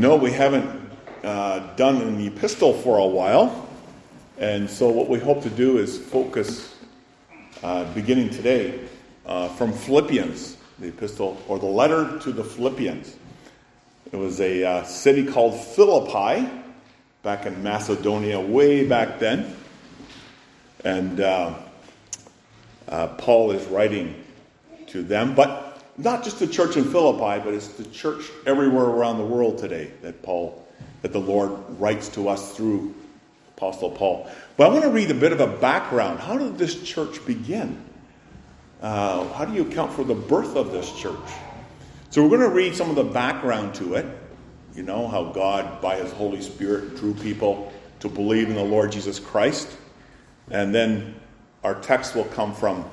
know, we haven't uh, done an epistle for a while, and so what we hope to do is focus, uh, beginning today, uh, from Philippians, the epistle or the letter to the Philippians. It was a uh, city called Philippi back in Macedonia, way back then, and uh, uh, Paul is writing to them, but not just the church in Philippi, but it's the church everywhere around the world today that Paul, that the Lord writes to us through Apostle Paul. But I want to read a bit of a background. How did this church begin? Uh, how do you account for the birth of this church? So we're going to read some of the background to it. You know, how God, by His Holy Spirit, drew people to believe in the Lord Jesus Christ. And then our text will come from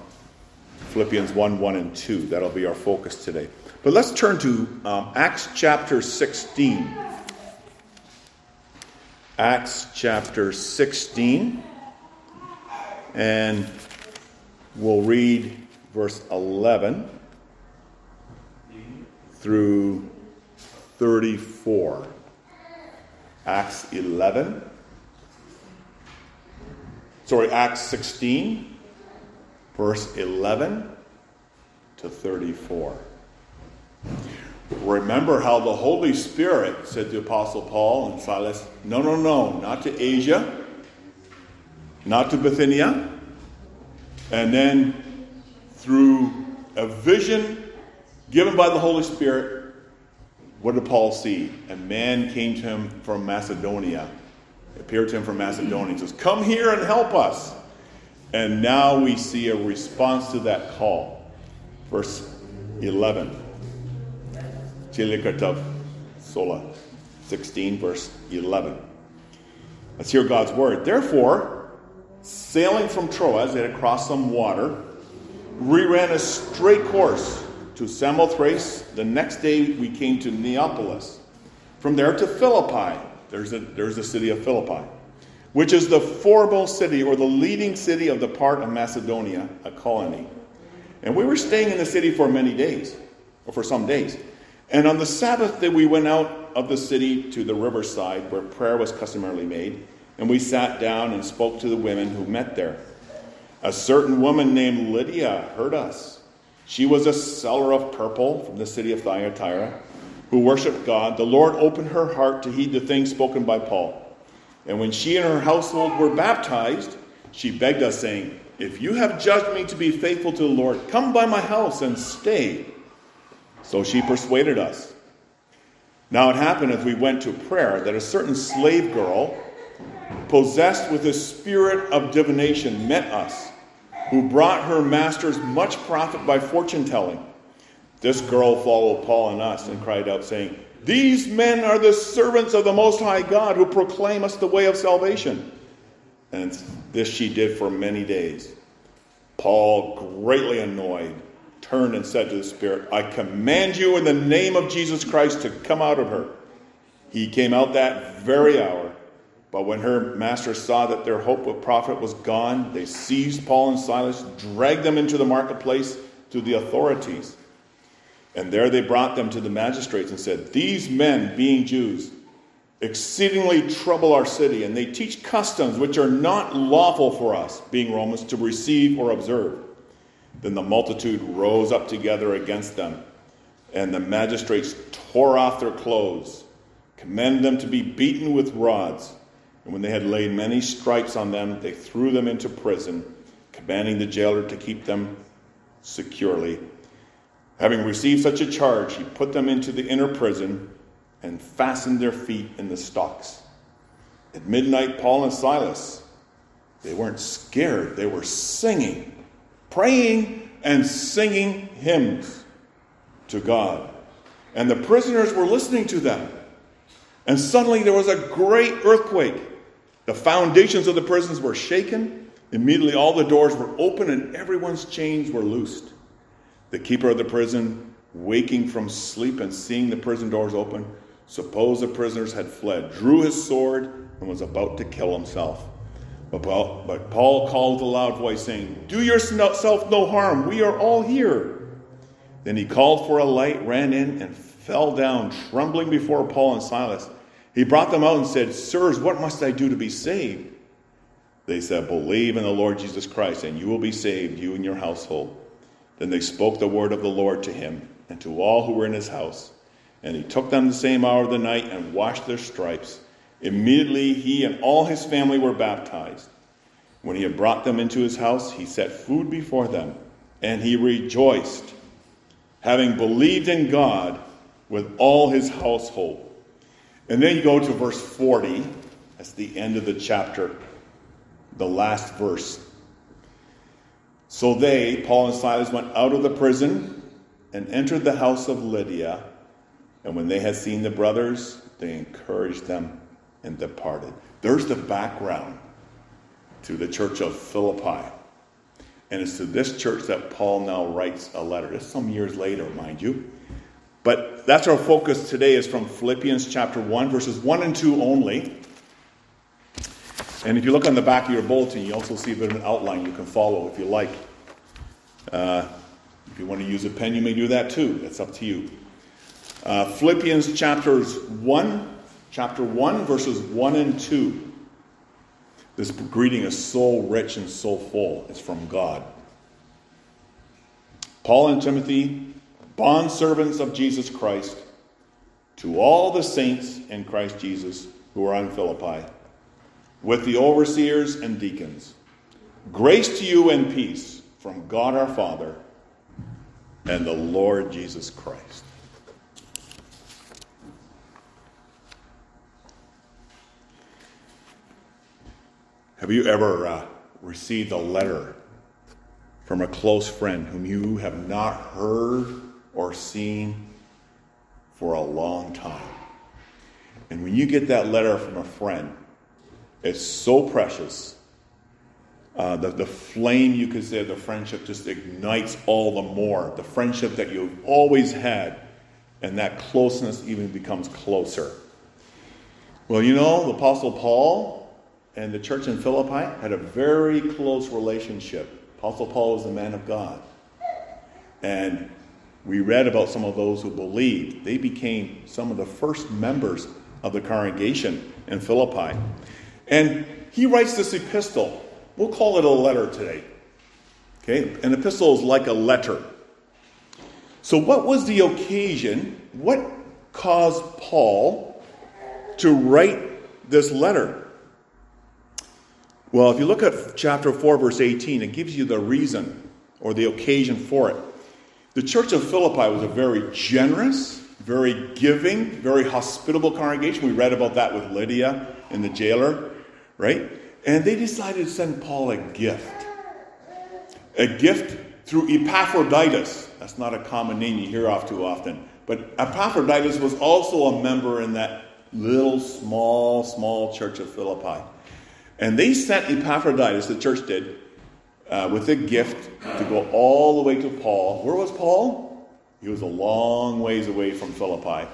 Philippians 1 1 and 2. That'll be our focus today. But let's turn to um, Acts chapter 16. Acts chapter 16. And we'll read verse 11 through 34. Acts 11. Sorry, Acts 16 verse 11 to 34. Remember how the Holy Spirit said to Apostle Paul and Silas, No, no, no, not to Asia, not to Bithynia. And then through a vision given by the Holy Spirit, what did Paul see? A man came to him from Macedonia, appeared to him from Macedonia. He says, Come here and help us. And now we see a response to that call. Verse 11. Chilikatav Sola 16, verse 11. Let's hear God's word. Therefore, sailing from Troas, they had crossed some water, we ran a straight course to Samothrace. The next day we came to Neapolis. From there to Philippi. There's a, there's a city of Philippi which is the foremost city or the leading city of the part of Macedonia, a colony. And we were staying in the city for many days, or for some days. And on the Sabbath day, we went out of the city to the riverside where prayer was customarily made, and we sat down and spoke to the women who met there. A certain woman named Lydia heard us. She was a seller of purple from the city of Thyatira who worshiped God. The Lord opened her heart to heed the things spoken by Paul. And when she and her household were baptized, she begged us, saying, If you have judged me to be faithful to the Lord, come by my house and stay. So she persuaded us. Now it happened as we went to prayer that a certain slave girl, possessed with a spirit of divination, met us, who brought her masters much profit by fortune telling. This girl followed Paul and us and cried out, saying, these men are the servants of the Most High God who proclaim us the way of salvation. And this she did for many days. Paul, greatly annoyed, turned and said to the Spirit, I command you in the name of Jesus Christ to come out of her. He came out that very hour. But when her masters saw that their hope of profit was gone, they seized Paul and Silas, dragged them into the marketplace to the authorities and there they brought them to the magistrates and said, These men, being Jews, exceedingly trouble our city, and they teach customs which are not lawful for us, being Romans, to receive or observe. Then the multitude rose up together against them, and the magistrates tore off their clothes, commanded them to be beaten with rods. And when they had laid many stripes on them, they threw them into prison, commanding the jailer to keep them securely. Having received such a charge, he put them into the inner prison and fastened their feet in the stocks. At midnight, Paul and Silas, they weren't scared, they were singing, praying, and singing hymns to God. And the prisoners were listening to them. And suddenly there was a great earthquake. The foundations of the prisons were shaken. Immediately all the doors were open and everyone's chains were loosed. The keeper of the prison, waking from sleep and seeing the prison doors open, supposed the prisoners had fled, drew his sword, and was about to kill himself. But Paul, but Paul called with a loud voice, saying, Do yourself no harm, we are all here. Then he called for a light, ran in, and fell down, trembling before Paul and Silas. He brought them out and said, Sirs, what must I do to be saved? They said, Believe in the Lord Jesus Christ, and you will be saved, you and your household. Then they spoke the word of the Lord to him and to all who were in his house. And he took them the same hour of the night and washed their stripes. Immediately he and all his family were baptized. When he had brought them into his house, he set food before them, and he rejoiced, having believed in God with all his household. And then you go to verse 40. That's the end of the chapter, the last verse. So they, Paul and Silas, went out of the prison and entered the house of Lydia. And when they had seen the brothers, they encouraged them and departed. There's the background to the church of Philippi. And it's to this church that Paul now writes a letter. It's some years later, mind you. But that's our focus today is from Philippians chapter 1, verses 1 and 2 only. And if you look on the back of your bulletin, you also see a bit of an outline you can follow if you like. Uh, if you want to use a pen, you may do that too. That's up to you. Uh, Philippians chapters 1, chapter 1, verses 1 and 2. This greeting is so rich and so full. It's from God. Paul and Timothy, bondservants of Jesus Christ, to all the saints in Christ Jesus who are in Philippi, with the overseers and deacons. Grace to you and peace from God our Father and the Lord Jesus Christ. Have you ever uh, received a letter from a close friend whom you have not heard or seen for a long time? And when you get that letter from a friend, it's so precious. Uh, the, the flame, you could say, the friendship just ignites all the more. The friendship that you've always had, and that closeness even becomes closer. Well, you know, the Apostle Paul and the church in Philippi had a very close relationship. Apostle Paul was a man of God. And we read about some of those who believed. They became some of the first members of the congregation in Philippi. And he writes this epistle. We'll call it a letter today. Okay? An epistle is like a letter. So, what was the occasion? What caused Paul to write this letter? Well, if you look at chapter 4, verse 18, it gives you the reason or the occasion for it. The church of Philippi was a very generous, very giving, very hospitable congregation. We read about that with Lydia and the jailer, right? And they decided to send Paul a gift. A gift through Epaphroditus. That's not a common name you hear off too often. But Epaphroditus was also a member in that little, small, small church of Philippi. And they sent Epaphroditus, the church did, uh, with a gift to go all the way to Paul. Where was Paul? He was a long ways away from Philippi.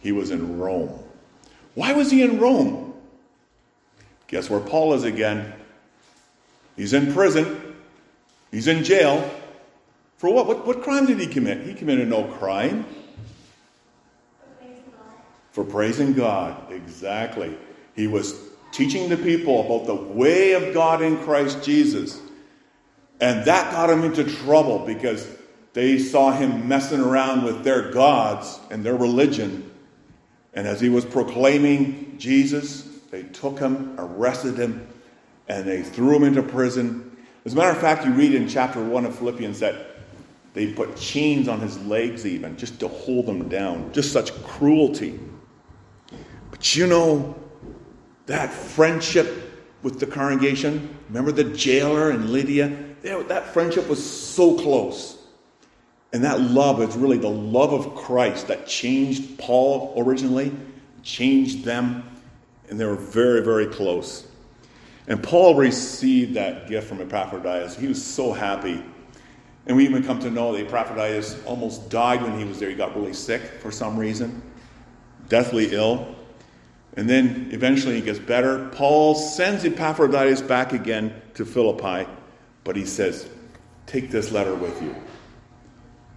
He was in Rome. Why was he in Rome? Guess where Paul is again? He's in prison. He's in jail. For what? What, what crime did he commit? He committed no crime. For praising God. Exactly. He was teaching the people about the way of God in Christ Jesus. And that got him into trouble because they saw him messing around with their gods and their religion. And as he was proclaiming Jesus, they took him, arrested him, and they threw him into prison. As a matter of fact, you read in chapter 1 of Philippians that they put chains on his legs, even, just to hold him down. Just such cruelty. But you know, that friendship with the congregation. Remember the jailer and Lydia? That friendship was so close. And that love is really the love of Christ that changed Paul originally, changed them, and they were very, very close. And Paul received that gift from Epaphroditus. He was so happy. And we even come to know that Epaphroditus almost died when he was there. He got really sick for some reason, deathly ill. And then eventually he gets better. Paul sends Epaphroditus back again to Philippi, but he says, Take this letter with you.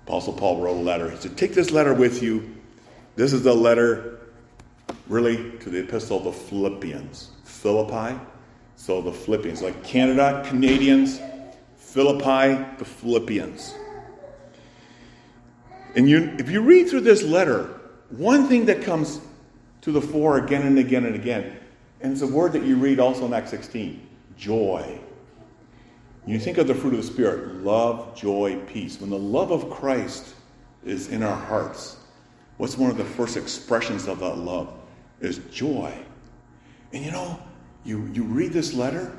Apostle Paul wrote a letter. He said, Take this letter with you This is the letter, really, to the epistle of the Philippians. Philippi, so the Philippians, like Canada, Canadians, Philippi, the Philippians. And you, if you read through this letter, one thing that comes to the fore again and again and again, and it's a word that you read also in Acts 16 joy. You think of the fruit of the Spirit love, joy, peace. When the love of Christ is in our hearts, what's one of the first expressions of that love? Is joy. And you know, you, you read this letter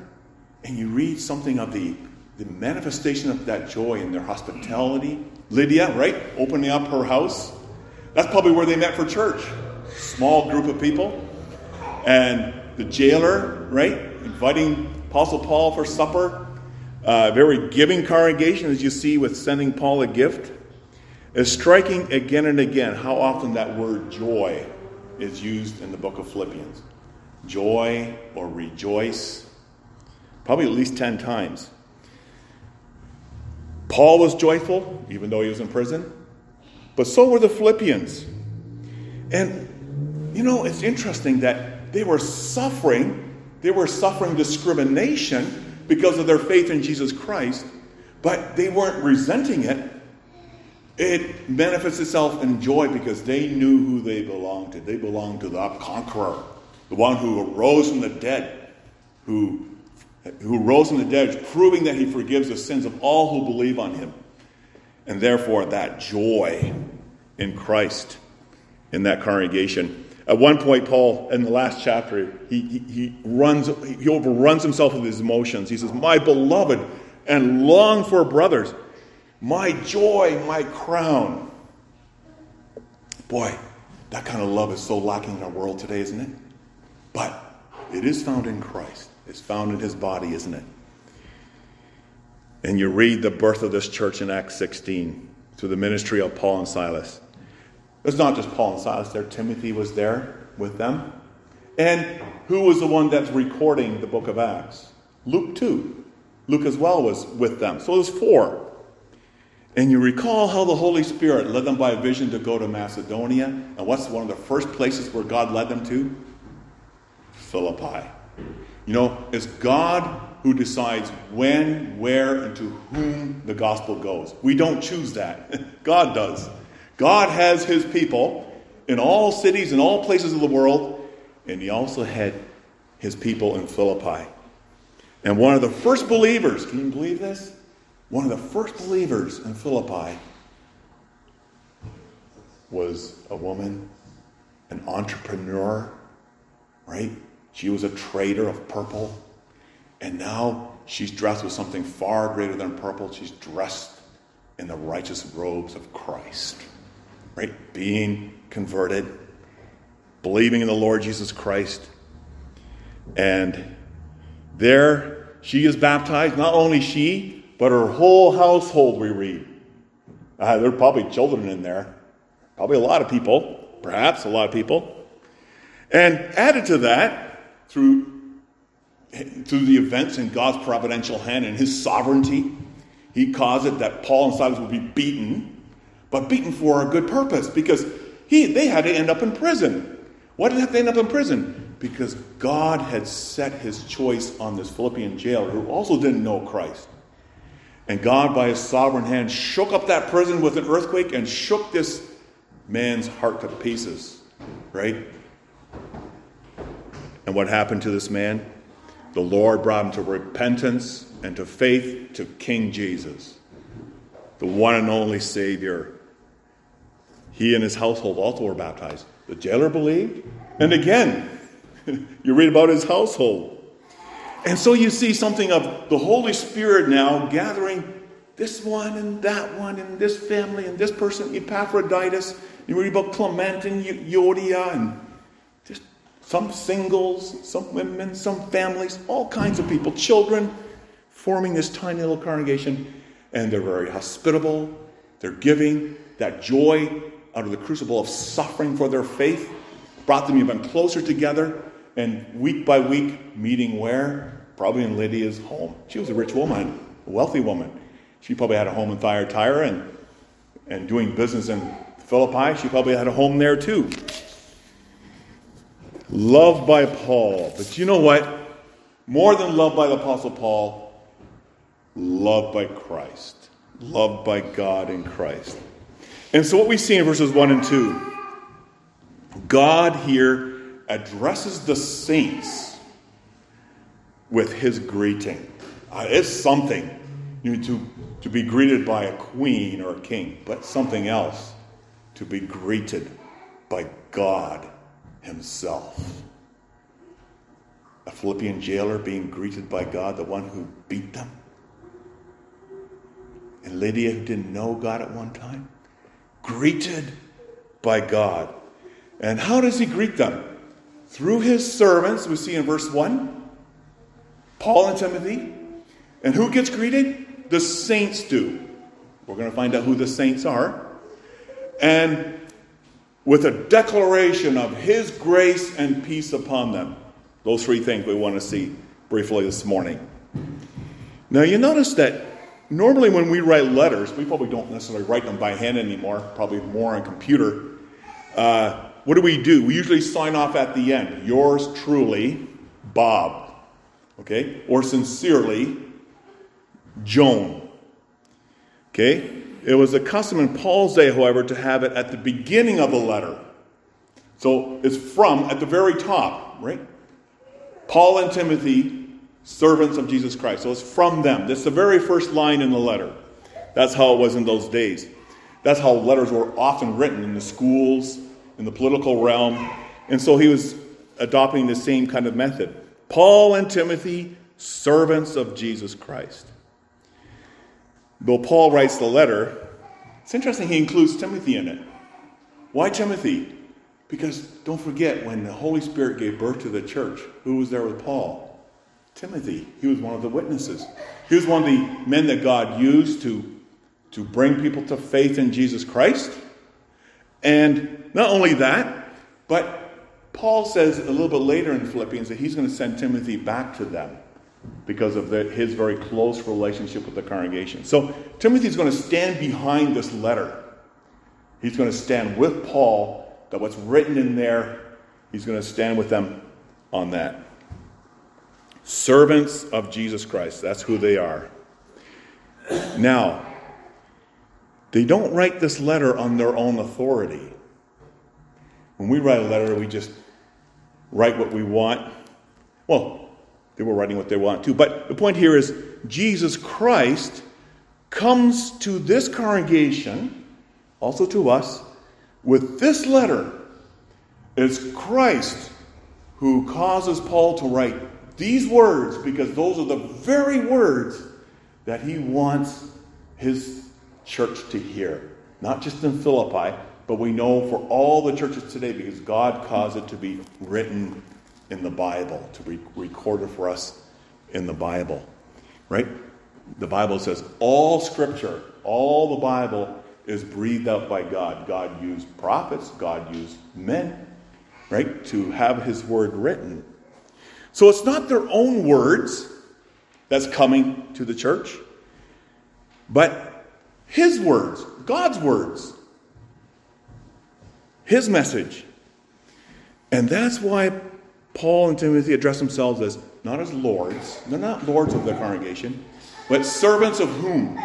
and you read something of the, the manifestation of that joy in their hospitality. Lydia, right? Opening up her house. That's probably where they met for church. Small group of people. And the jailer, right? Inviting Apostle Paul for supper. Uh, very giving congregation, as you see with sending Paul a gift. Is striking again and again how often that word joy is used in the book of Philippians. Joy or rejoice, probably at least 10 times. Paul was joyful, even though he was in prison, but so were the Philippians. And, you know, it's interesting that they were suffering, they were suffering discrimination because of their faith in Jesus Christ, but they weren't resenting it. It manifests itself in joy because they knew who they belonged to. They belonged to the conqueror, the one who rose from the dead, who, who rose from the dead, proving that he forgives the sins of all who believe on him. And therefore, that joy in Christ in that congregation. At one point, Paul, in the last chapter, he, he, he, runs, he overruns himself with his emotions. He says, My beloved and long for brothers, my joy, my crown. Boy, that kind of love is so lacking in our world today, isn't it? But it is found in Christ. It's found in his body, isn't it? And you read the birth of this church in Acts 16 through the ministry of Paul and Silas. It's not just Paul and Silas there, Timothy was there with them. And who was the one that's recording the book of Acts? Luke, too. Luke as well was with them. So there's four. And you recall how the Holy Spirit led them by a vision to go to Macedonia. And what's one of the first places where God led them to? Philippi. You know, it's God who decides when, where, and to whom the gospel goes. We don't choose that. God does. God has his people in all cities and all places of the world, and he also had his people in Philippi. And one of the first believers, can you believe this? One of the first believers in Philippi was a woman, an entrepreneur, right? She was a trader of purple. And now she's dressed with something far greater than purple. She's dressed in the righteous robes of Christ, right? Being converted, believing in the Lord Jesus Christ. And there she is baptized. Not only she, but her whole household, we read. Uh, there are probably children in there, probably a lot of people, perhaps a lot of people. And added to that, through through the events in God's providential hand and his sovereignty, he caused it that Paul and Silas would be beaten, but beaten for a good purpose because he, they had to end up in prison. Why did they end up in prison? Because God had set his choice on this Philippian jailer who also didn't know Christ. And God, by his sovereign hand, shook up that prison with an earthquake and shook this man's heart to pieces. Right? And what happened to this man? The Lord brought him to repentance and to faith to King Jesus, the one and only Savior. He and his household also were baptized. The jailer believed. And again, you read about his household. And so you see something of the Holy Spirit now gathering this one and that one and this family and this person, Epaphroditus. You read about Clement and Euodia and just some singles, some women, some families, all kinds of people, children, forming this tiny little congregation. And they're very hospitable, they're giving. That joy out of the crucible of suffering for their faith brought them even closer together. And week by week, meeting where? Probably in Lydia's home. She was a rich woman, a wealthy woman. She probably had a home in Thyatira and, and doing business in Philippi, she probably had a home there too. Loved by Paul. But you know what? More than loved by the Apostle Paul, loved by Christ. Loved by God in Christ. And so, what we see in verses 1 and 2, God here addresses the saints with his greeting. Uh, it's something you know, to, to be greeted by a queen or a king, but something else to be greeted by God Himself. A Philippian jailer being greeted by God, the one who beat them. And Lydia, who didn't know God at one time, greeted by God. And how does he greet them? Through his servants, we see in verse 1, Paul and Timothy. And who gets greeted? The saints do. We're going to find out who the saints are. And with a declaration of his grace and peace upon them. Those three things we want to see briefly this morning. Now, you notice that normally when we write letters, we probably don't necessarily write them by hand anymore, probably more on computer. Uh, what do we do? We usually sign off at the end. Yours truly, Bob. Okay? Or sincerely, Joan. Okay? It was a custom in Paul's day, however, to have it at the beginning of a letter. So it's from at the very top, right? Paul and Timothy, servants of Jesus Christ. So it's from them. That's the very first line in the letter. That's how it was in those days. That's how letters were often written in the schools, in the political realm. And so he was adopting the same kind of method. Paul and Timothy, servants of Jesus Christ. Though Paul writes the letter, it's interesting he includes Timothy in it. Why Timothy? Because don't forget, when the Holy Spirit gave birth to the church, who was there with Paul? Timothy. He was one of the witnesses. He was one of the men that God used to, to bring people to faith in Jesus Christ. And not only that, but Paul says a little bit later in Philippians that he's going to send Timothy back to them because of the, his very close relationship with the congregation. So Timothy's going to stand behind this letter. He's going to stand with Paul, that what's written in there, he's going to stand with them on that. Servants of Jesus Christ, that's who they are. Now, they don't write this letter on their own authority. When we write a letter, we just write what we want. Well, they were writing what they want too. But the point here is Jesus Christ comes to this congregation, also to us, with this letter. It's Christ who causes Paul to write these words because those are the very words that he wants his church to hear. Not just in Philippi, but we know for all the churches today because God caused it to be written in the Bible, to be recorded for us in the Bible. Right? The Bible says all scripture, all the Bible is breathed out by God. God used prophets, God used men, right, to have his word written. So it's not their own words that's coming to the church, but his words, God's words, his message. And that's why Paul and Timothy address themselves as not as lords, they're not lords of the congregation, but servants of whom?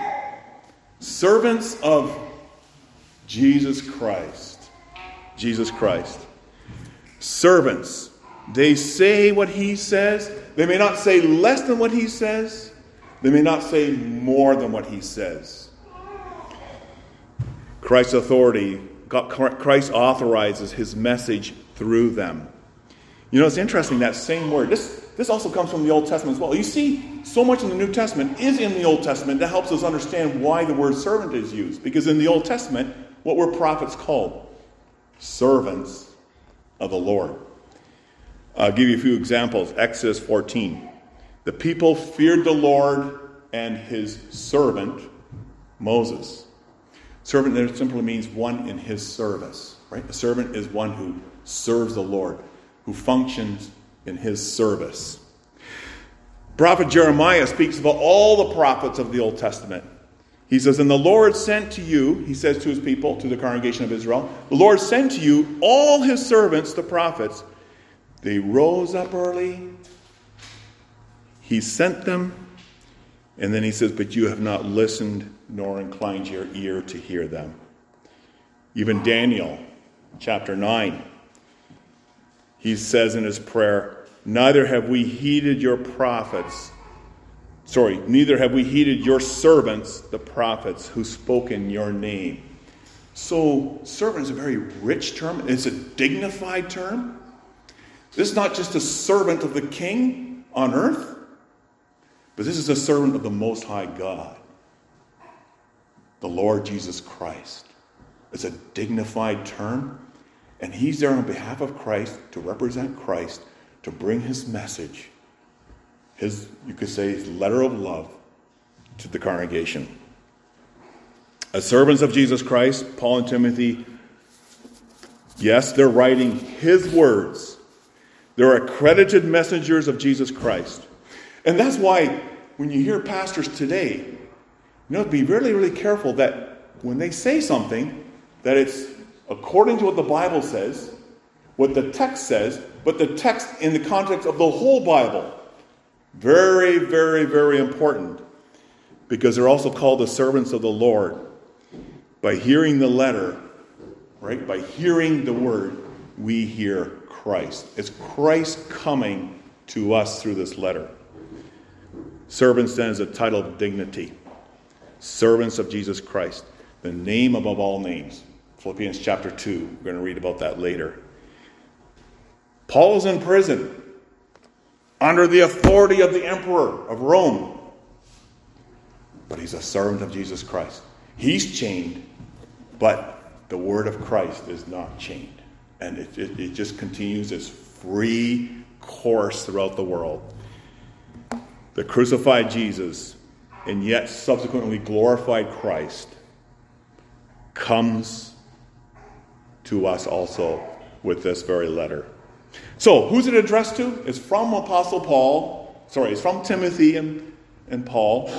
Servants of Jesus Christ. Jesus Christ. Servants. They say what he says. They may not say less than what he says. They may not say more than what he says. Christ's authority, Christ authorizes his message through them. You know, it's interesting that same word. This, this also comes from the Old Testament as well. You see, so much in the New Testament is in the Old Testament that helps us understand why the word servant is used. Because in the Old Testament, what were prophets called? Servants of the Lord. I'll give you a few examples. Exodus 14. The people feared the Lord and his servant, Moses. Servant there simply means one in his service, right? A servant is one who serves the Lord who functions in his service. Prophet Jeremiah speaks about all the prophets of the Old Testament He says, And the Lord sent to you, he says to his people, to the congregation of Israel, the Lord sent to you all his servants, the prophets. They rose up early. He sent them. And then he says, But you have not listened nor inclined your ear to hear them. Even Daniel, chapter 9, he says in his prayer, Neither have we heeded your prophets Sorry, neither have we heeded your servants, the prophets, who spoke in your name. So, servant is a very rich term, it's a dignified term. This is not just a servant of the king on earth, but this is a servant of the Most High God, the Lord Jesus Christ. It's a dignified term, and he's there on behalf of Christ to represent Christ, to bring his message his, you could say, his letter of love to the congregation. As servants of Jesus Christ, Paul and Timothy, yes, they're writing his words. They're accredited messengers of Jesus Christ. And that's why when you hear pastors today, you know, be really, really careful that when they say something, that it's according to what the Bible says, what the text says, but the text in the context of the whole Bible. Very, very, very important because they're also called the servants of the Lord. By hearing the letter, right, by hearing the word, we hear Christ. It's Christ coming to us through this letter. Servants then is a title of dignity. Servants of Jesus Christ, the name above all names. Philippians chapter 2. We're going to read about that later. Paul's in prison under the authority of the emperor of Rome. But he's a servant of Jesus Christ. He's chained, but the word of Christ is not chained. And it, it, it just continues its free course throughout the world. The crucified Jesus and yet subsequently glorified Christ comes to us also with this very letter. So, who's it addressed to? It's from Apostle Paul. Sorry, it's from Timothy and, and Paul.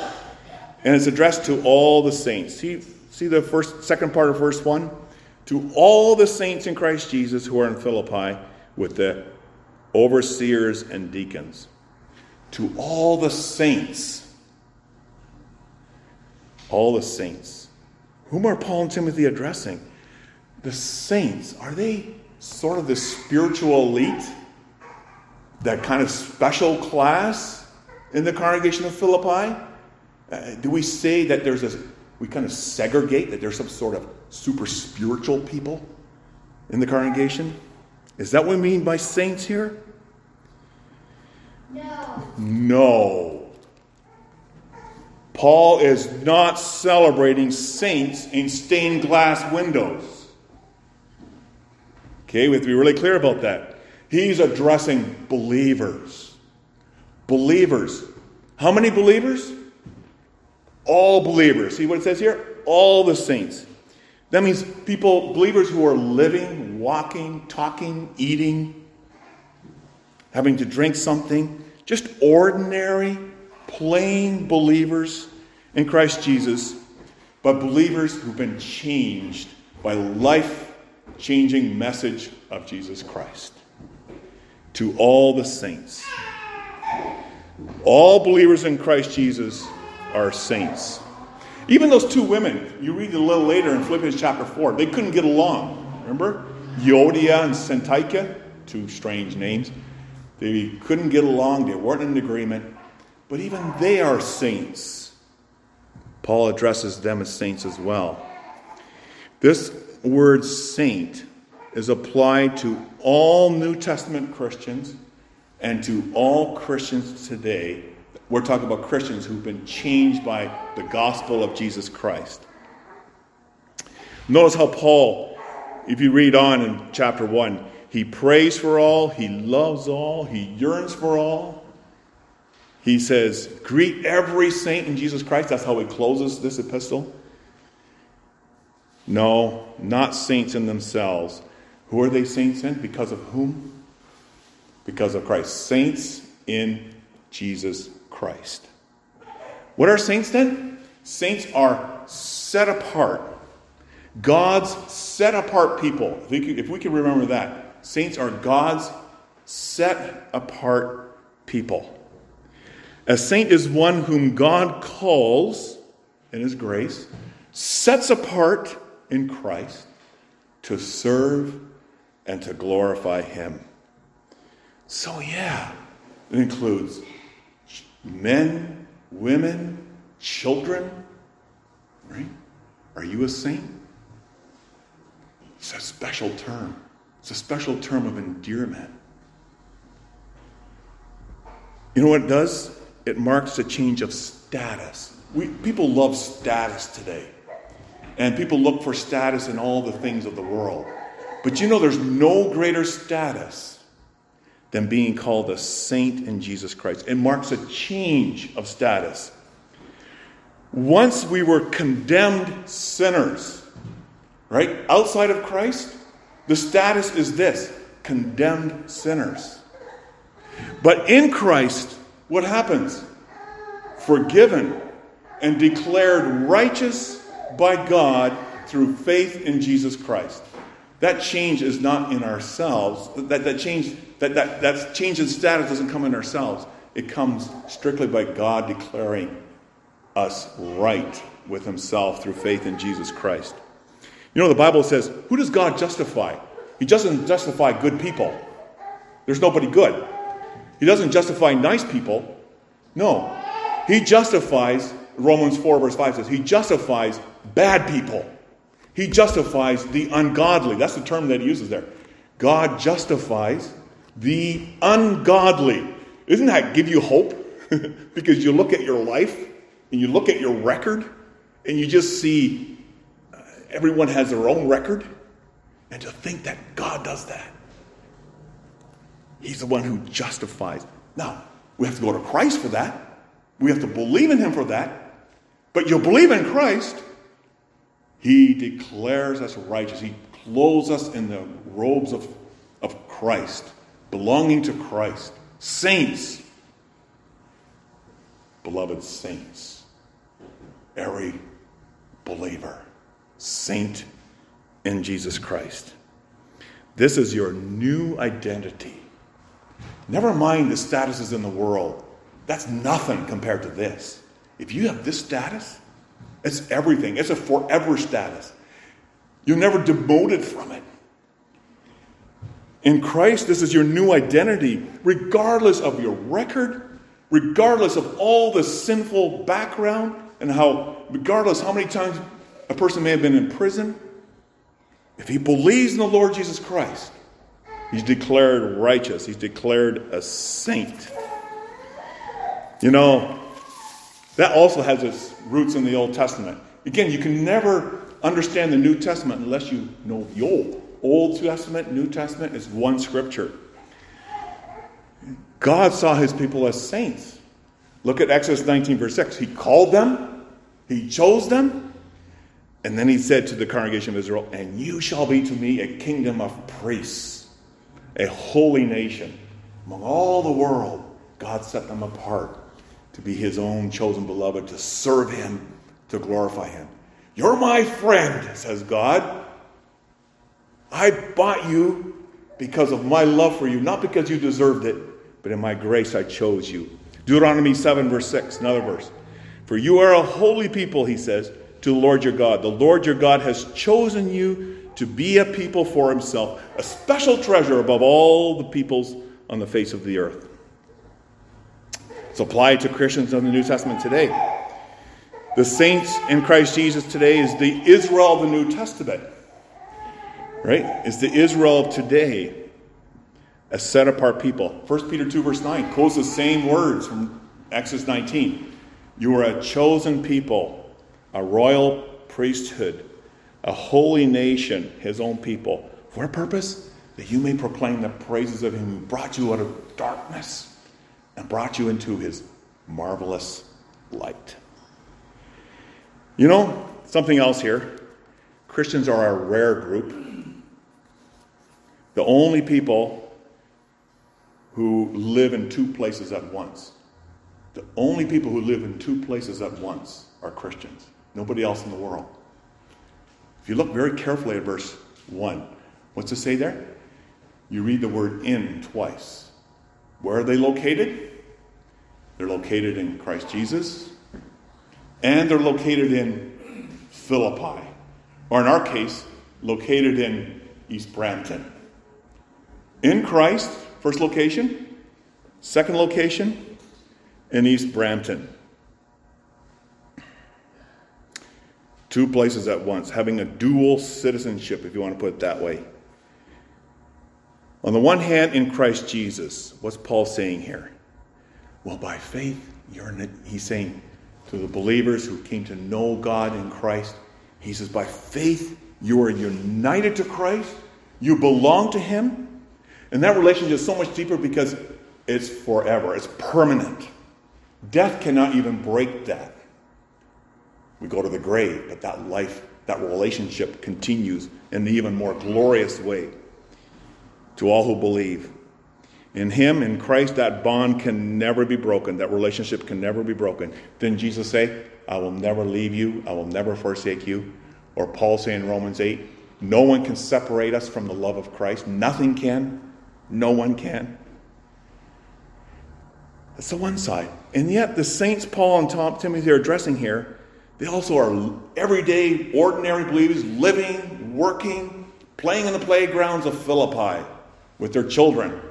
And it's addressed to all the saints. See, see the first second part of verse 1? To all the saints in Christ Jesus who are in Philippi with the overseers and deacons. To all the saints. All the saints. Whom are Paul and Timothy addressing? The saints. Are they sort of the spiritual elite, that kind of special class in the congregation of Philippi? Uh, do we say that there's a, we kind of segregate that there's some sort of super spiritual people in the congregation? Is that what we mean by saints here? No. No. Paul is not celebrating saints in stained glass windows. Okay, we have to be really clear about that. He's addressing believers. Believers. How many believers? All believers. See what it says here? All the saints. That means people, believers who are living, walking, talking, eating, having to drink something, just ordinary, plain believers in Christ Jesus, but believers who've been changed by life changing message of Jesus Christ to all the saints. All believers in Christ Jesus are saints. Even those two women, you read a little later in Philippians chapter 4, they couldn't get along. Remember? Euodia and Syntyche, two strange names. They couldn't get along, they weren't in agreement. But even they are saints. Paul addresses them as saints as well. This word saint is applied to all New Testament Christians and to all Christians today. We're talking about Christians who've been changed by the gospel of Jesus Christ. Notice how Paul, if you read on in chapter 1, he prays for all, he loves all, he yearns for all. He says, Greet every saint in Jesus Christ. That's how he closes this epistle. No, not saints in themselves. Who are they saints in? Because of whom? Because of Christ. Saints in Jesus Christ. What are saints then? Saints are set apart. God's set apart people. If we, can, if we can remember that, saints are God's set apart people. A saint is one whom God calls in his grace, sets apart in Christ to serve and to glorify him. So, yeah, it includes men, women, children, right? Are you a saint? It's a special term. It's a special term of endearment. You know what it does? It marks a change of status. We, people love status today. And people look for status in all the things of the world. But you know, there's no greater status than being called a saint in Jesus Christ. It marks a change of status. Once we were condemned sinners, right? Outside of Christ, the status is this condemned sinners. But in Christ, what happens? Forgiven and declared righteous by God through faith in Jesus Christ. That change is not in ourselves. That, that, change, that, that, that change in status doesn't come in ourselves. It comes strictly by God declaring us right with Himself through faith in Jesus Christ. You know, the Bible says, who does God justify? He doesn't justify good people. There's nobody good. He doesn't justify nice people. No. He justifies, Romans 4, verse 5 says, He justifies bad people. He justifies the ungodly. That's the term that he uses there. God justifies the ungodly. Doesn't that give you hope? because you look at your life and you look at your record and you just see uh, everyone has their own record, and to think that God does that. He's the one who justifies. Now, we have to go to Christ for that. We have to believe in Him for that. But you believe in Christ, He declares us righteous. He clothes us in the robes of, of Christ, belonging to Christ. Saints, beloved saints, every believer saint in Jesus Christ. This is your new identity. Never mind the statuses in the world. That's nothing compared to this. If you have this status, it's everything. It's a forever status. You're never demoted from it. In Christ, this is your new identity, regardless of your record, regardless of all the sinful background, and how, regardless how many times a person may have been in prison. If he believes in the Lord Jesus Christ, he's declared righteous, he's declared a saint. You know, that also has its roots in the Old Testament. Again, you can never understand the New Testament unless you know the Old. Old Testament, New Testament is one scripture. God saw his people as saints. Look at Exodus 19, verse 6. He called them, he chose them, and then he said to the congregation of Israel, And you shall be to me a kingdom of priests, a holy nation. Among all the world, God set them apart to be his own chosen beloved, to serve him, to glorify him. You're my friend, says God. I bought you because of my love for you, not because you deserved it, but in my grace I chose you. Deuteronomy 7, verse 6, another verse. For you are a holy people, he says to the Lord your God. The Lord your God has chosen you to be a people for himself, a special treasure above all the peoples on the face of the earth. It's applied to Christians in the New Testament today. The saints in Christ Jesus today is the Israel of the New Testament. Right? It's the Israel of today, a set apart people. 1 Peter 2, verse 9 quotes the same words from Exodus 19. You are a chosen people a royal priesthood, a holy nation, his own people. For a purpose? That you may proclaim the praises of him who brought you out of darkness and brought you into his marvelous light. You know, something else here. Christians are a rare group. The only people who live in two places at once. The only people who live in two places at once are Christians. Nobody else in the world. If you look very carefully at verse 1, what's it say there? You read the word in twice. Where are they located? They're located in Christ Jesus, and they're located in Philippi, or in our case, located in East Brampton. In Christ, first location, second location, in East Brampton. Two places at once, having a dual citizenship, if you want to put it that way. On the one hand, in Christ Jesus, what's Paul saying here? Well, by faith, you're. He's saying to the believers who came to know God in Christ, he says, by faith, you are united to Christ, you belong to Him, and that relationship is so much deeper because it's forever, it's permanent. Death cannot even break that. We go to the grave, but that life, that relationship continues in an even more glorious way to all who believe. In Him, in Christ, that bond can never be broken. That relationship can never be broken. Didn't Jesus say, I will never leave you, I will never forsake you? Or Paul say in Romans 8, no one can separate us from the love of Christ. Nothing can. No one can. That's the one side. And yet, the saints Paul and Tom, Timothy are addressing here, they also are everyday, ordinary believers living, working, playing in the playgrounds of Philippi with their children,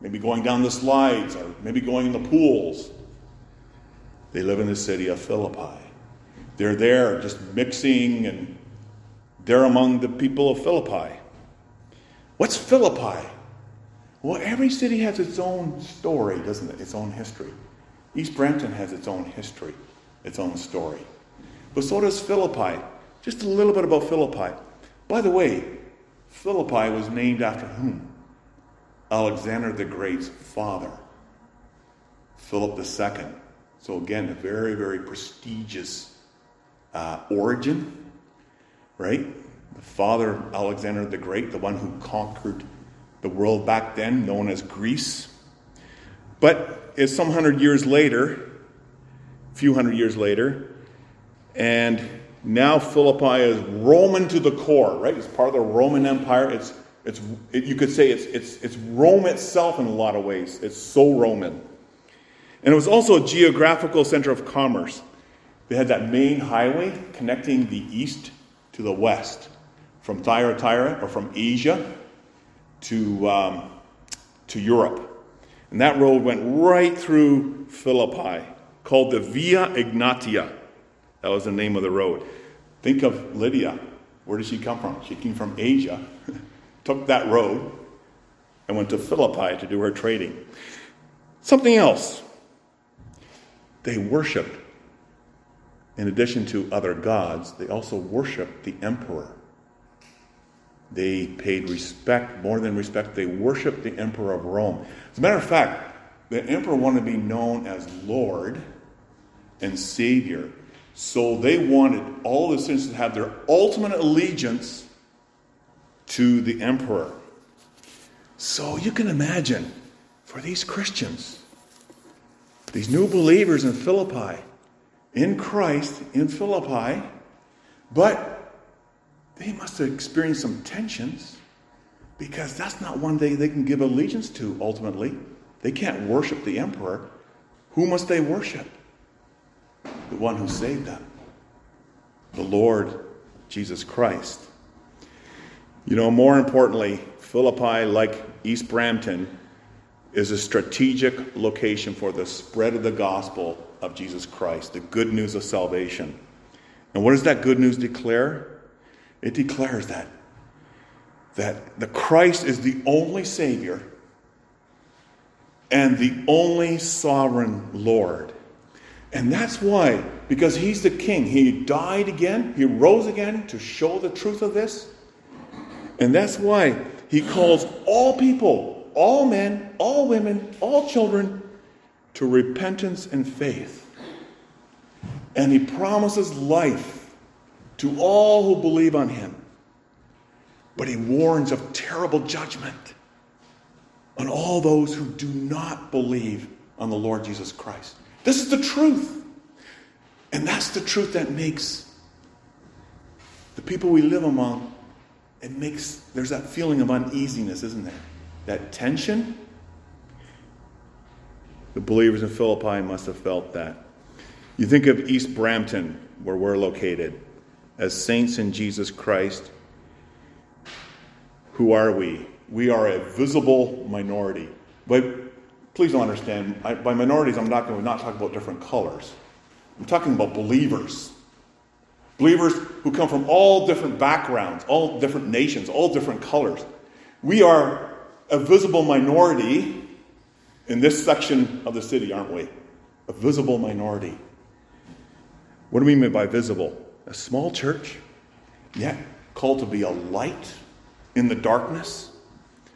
maybe going down the slides or maybe going in the pools. They live in the city of Philippi. They're there just mixing and they're among the people of Philippi. What's Philippi? Well, every city has its own story, doesn't it? Its own history. East Brampton has its own history, its own story. But so does Philippi. Just a little bit about Philippi. By the way, Philippi was named after whom? Alexander the Great's father, Philip II. So, again, a very, very prestigious uh, origin, right? The father, Alexander the Great, the one who conquered the world back then, known as Greece. But it's some hundred years later, a few hundred years later, and now Philippi is Roman to the core, right? It's part of the Roman Empire. It's it's, it, you could say it's, it's, it's Rome itself in a lot of ways. It's so Roman. And it was also a geographical center of commerce. They had that main highway connecting the east to the west, from Thyatira or from Asia to, um, to Europe. And that road went right through Philippi, called the Via Egnatia. That was the name of the road. Think of Lydia. Where did she come from? She came from Asia. took that road and went to Philippi to do her trading. Something else. They worshiped, in addition to other gods, they also worshiped the emperor. They paid respect, more than respect, they worshiped the emperor of Rome. As a matter of fact, the emperor wanted to be known as Lord and Savior. So they wanted all the citizens to have their ultimate allegiance to the emperor. So you can imagine for these Christians, these new believers in Philippi, in Christ, in Philippi, but they must have experienced some tensions because that's not one they, they can give allegiance to ultimately. They can't worship the emperor. Who must they worship? The one who saved them, the Lord Jesus Christ. You know, more importantly, Philippi, like East Brampton, is a strategic location for the spread of the gospel of Jesus Christ, the good news of salvation. And what does that good news declare? It declares that that the Christ is the only savior and the only sovereign Lord. And that's why because he's the king, he died again, he rose again to show the truth of this. And that's why he calls all people, all men, all women, all children to repentance and faith. And he promises life to all who believe on him. But he warns of terrible judgment on all those who do not believe on the Lord Jesus Christ. This is the truth. And that's the truth that makes the people we live among, it makes, there's that feeling of uneasiness, isn't there? That tension. The believers in Philippi must have felt that. You think of East Brampton, where we're located, as saints in Jesus Christ. Who are we? We are a visible minority. But please don't understand, I, by minorities, I'm not going to not talk about different colors. I'm talking about believers. Believers who come from all different backgrounds, all different nations, all different colors. We are a visible minority in this section of the city, aren't we? A visible minority. What do we mean by visible? A small church, yet called to be a light in the darkness,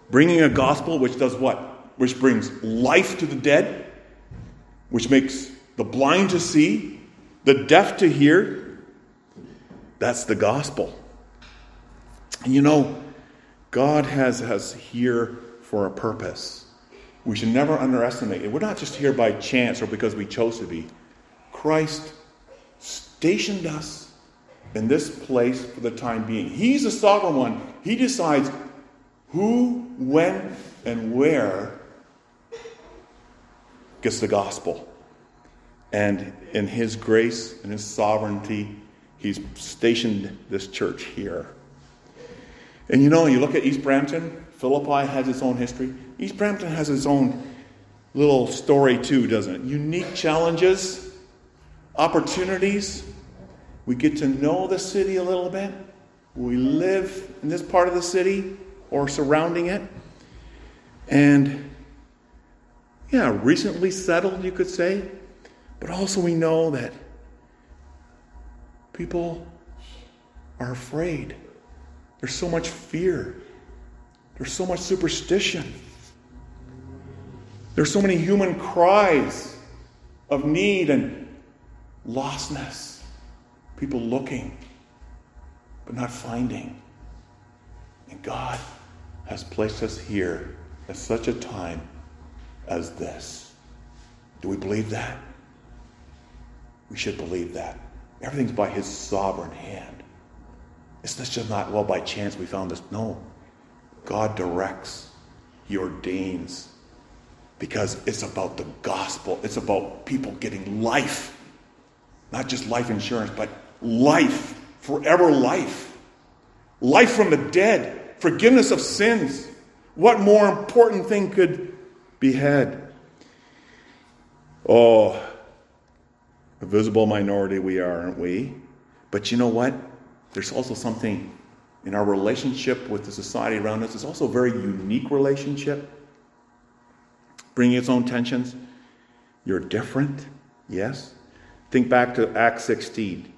bringing a gospel which does what? Which brings life to the dead, which makes the blind to see, the deaf to hear. That's the gospel. And you know, God has us here for a purpose. We should never underestimate it. We're not just here by chance or because we chose to be. Christ stationed us in this place for the time being. He's the sovereign one. He decides who, when, and where gets the gospel. And in His grace and His sovereignty, He's stationed this church here. And you know, you look at East Brampton, Philippi has its own history. East Brampton has its own little story too, doesn't it? Unique challenges, opportunities. We get to know the city a little bit. We live in this part of the city or surrounding it. And yeah, recently settled, you could say. But also, we know that people are afraid. There's so much fear, there's so much superstition. There's so many human cries of need and lostness. People looking, but not finding. And God has placed us here at such a time as this. Do we believe that? We should believe that. Everything's by His sovereign hand. It's just not, well, by chance we found this. No. God directs, He ordains, because it's about the gospel. It's about people getting life. Not just life insurance, but life, forever life. Life from the dead, forgiveness of sins. What more important thing could be had? Oh, a visible minority we are, aren't we? But you know what? There's also something in our relationship with the society around us. It's also a very unique relationship, bringing its own tensions. You're different, yes. Think back to Acts 16,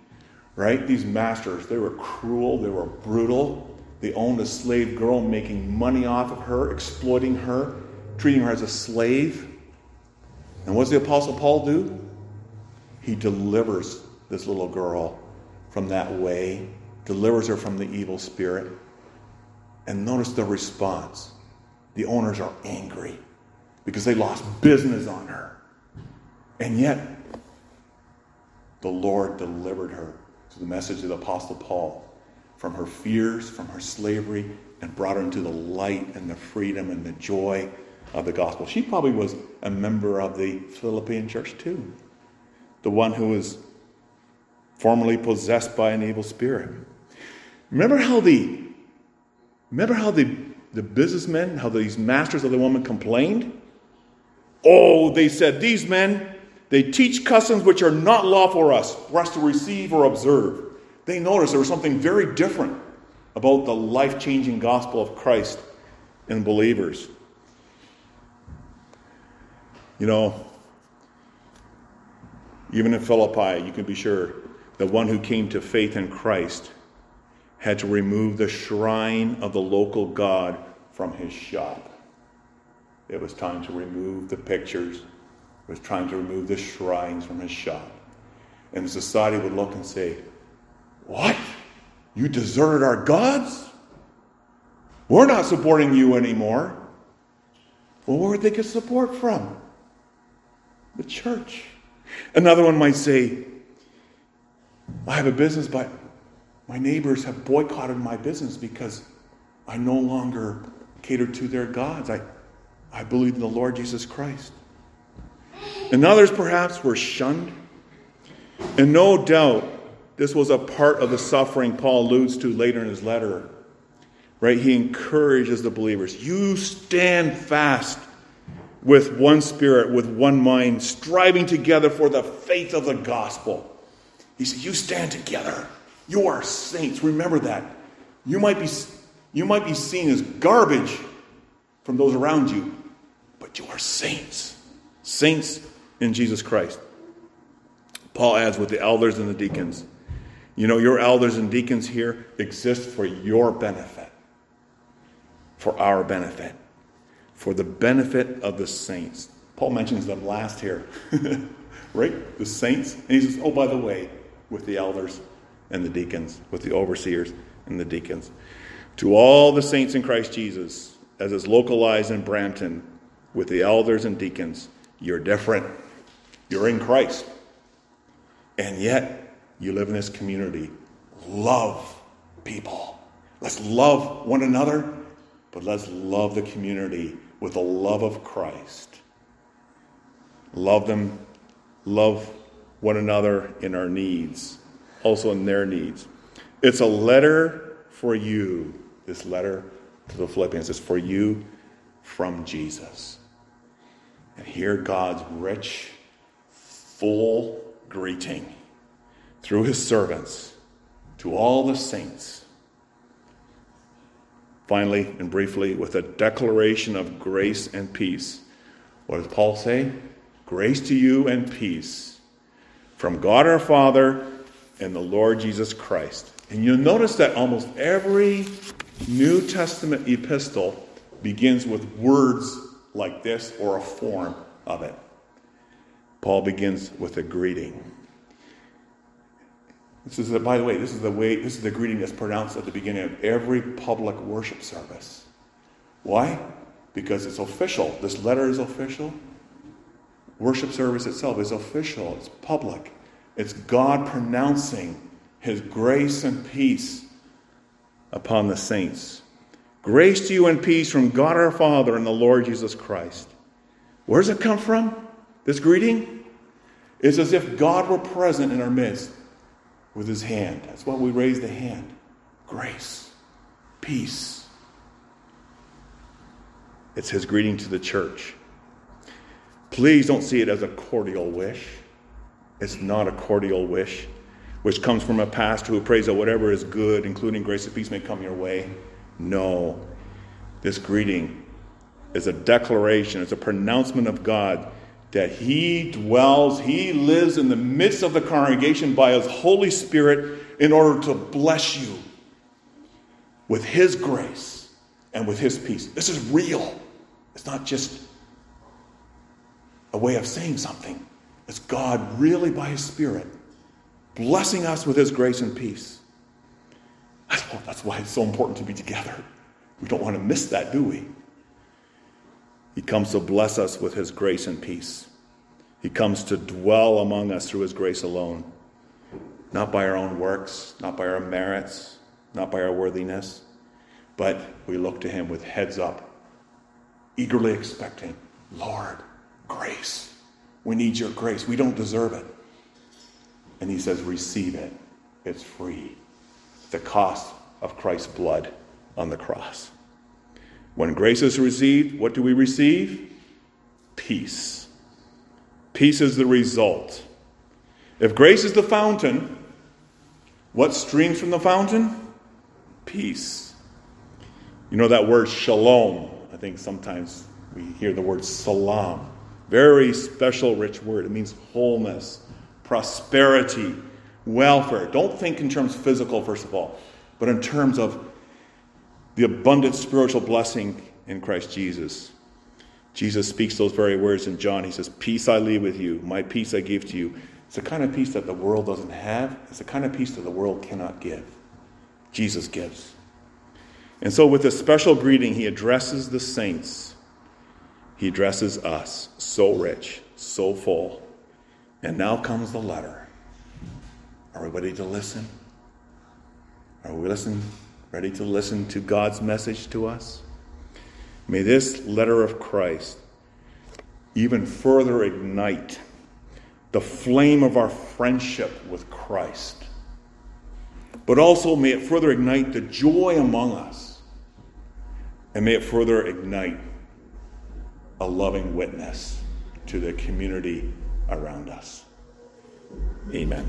right? These masters, they were cruel, they were brutal. They owned a slave girl, making money off of her, exploiting her, treating her as a slave. And what does the Apostle Paul do? he delivers this little girl from that way, delivers her from the evil spirit. And notice the response. The owners are angry because they lost business on her. And yet, the Lord delivered her to the message of the Apostle Paul from her fears, from her slavery, and brought her into the light and the freedom and the joy of the gospel. She probably was a member of the Philippian church too the one who was formerly possessed by an evil spirit. Remember how the remember how the, the businessmen, how these masters of the woman complained? Oh, they said, these men, they teach customs which are not lawful for us, for us to receive or observe. They noticed there was something very different about the life changing gospel of Christ in believers. You know, even in Philippi, you can be sure the one who came to faith in Christ had to remove the shrine of the local god from his shop. It was time to remove the pictures. It was time to remove the shrines from his shop. And society would look and say, What? You deserted our gods? We're not supporting you anymore. Well, where would they get support from? The church. Another one might say, I have a business, but My neighbors have boycotted my business because I no longer cater to their gods. I, I believe in the Lord Jesus Christ. And others perhaps were shunned. And no doubt this was a part of the suffering Paul alludes to later in his letter. Right? He encourages the believers you stand fast with one spirit, with one mind, striving together for the faith of the gospel. He said, You stand together. You are saints. Remember that. You might be, you might be seen as garbage from those around you, but you are saints. Saints in Jesus Christ. Paul adds with the elders and the deacons. You know, your elders and deacons here exist for your benefit, for our benefit, for the benefit of the saints. Paul mentions them last here, right? The saints. And he says, oh, by the way, with the elders and the deacons, with the overseers and the deacons. To all the saints in Christ Jesus, as is localized in Brampton, with the elders and deacons, you're different. You're in Christ. And yet, you live in this community. Love people. Let's love one another, but let's love the community with the love of Christ. Love them, love one another in our needs, also in their needs. It's a letter for you. This letter to the Philippians is for you from Jesus. And hear God's rich, full greeting through his servants to all the saints. Finally and briefly, with a declaration of grace and peace. What does Paul say? Grace to you and peace from God our Father and the Lord Jesus Christ. And you'll notice that almost every New Testament epistle begins with words like this or a form of it. Paul begins with a greeting. This is, the, by the way, this is the way, this is the greeting that's pronounced at the beginning of every public worship service. Why? Because it's official. This letter is official. Worship service itself is official. It's public. It's God pronouncing His grace and peace upon the saints. Grace to you and peace from God our Father and the Lord Jesus Christ. Where does it come from? This greeting? It's as if God were present in our midst with his hand. That's why we raise the hand. Grace, peace. It's his greeting to the church. Please don't see it as a cordial wish. It's not a cordial wish, which comes from a pastor who prays that whatever is good, including grace and peace, may come your way. No. This greeting is a declaration, it's a pronouncement of God that He dwells, He lives in the midst of the congregation by His Holy Spirit in order to bless you with His grace and with His peace. This is real. It's not just a way of saying something, it's God really by His Spirit blessing us with His grace and peace. That's why it's so important to be together. We don't want to miss that, do we? He comes to bless us with his grace and peace. He comes to dwell among us through his grace alone, not by our own works, not by our merits, not by our worthiness, but we look to him with heads up, eagerly expecting, Lord, grace. We need your grace. We don't deserve it. And he says, Receive it. It's free. The cost of Christ's blood on the cross. When grace is received, what do we receive? Peace. Peace is the result. If grace is the fountain, what streams from the fountain? Peace. You know that word shalom. I think sometimes we hear the word salam. Very special, rich word. It means wholeness, prosperity, welfare. Don't think in terms physical, first of all, but in terms of the abundant spiritual blessing in Christ Jesus. Jesus speaks those very words in John. He says, Peace I leave with you, my peace I give to you. It's the kind of peace that the world doesn't have, it's the kind of peace that the world cannot give. Jesus gives. And so, with this special greeting, he addresses the saints. He addresses us, so rich, so full. And now comes the letter. Are we ready to listen? Are we listening, ready to listen to God's message to us? May this letter of Christ even further ignite the flame of our friendship with Christ. But also may it further ignite the joy among us. And may it further ignite a loving witness to the community around us. Amen.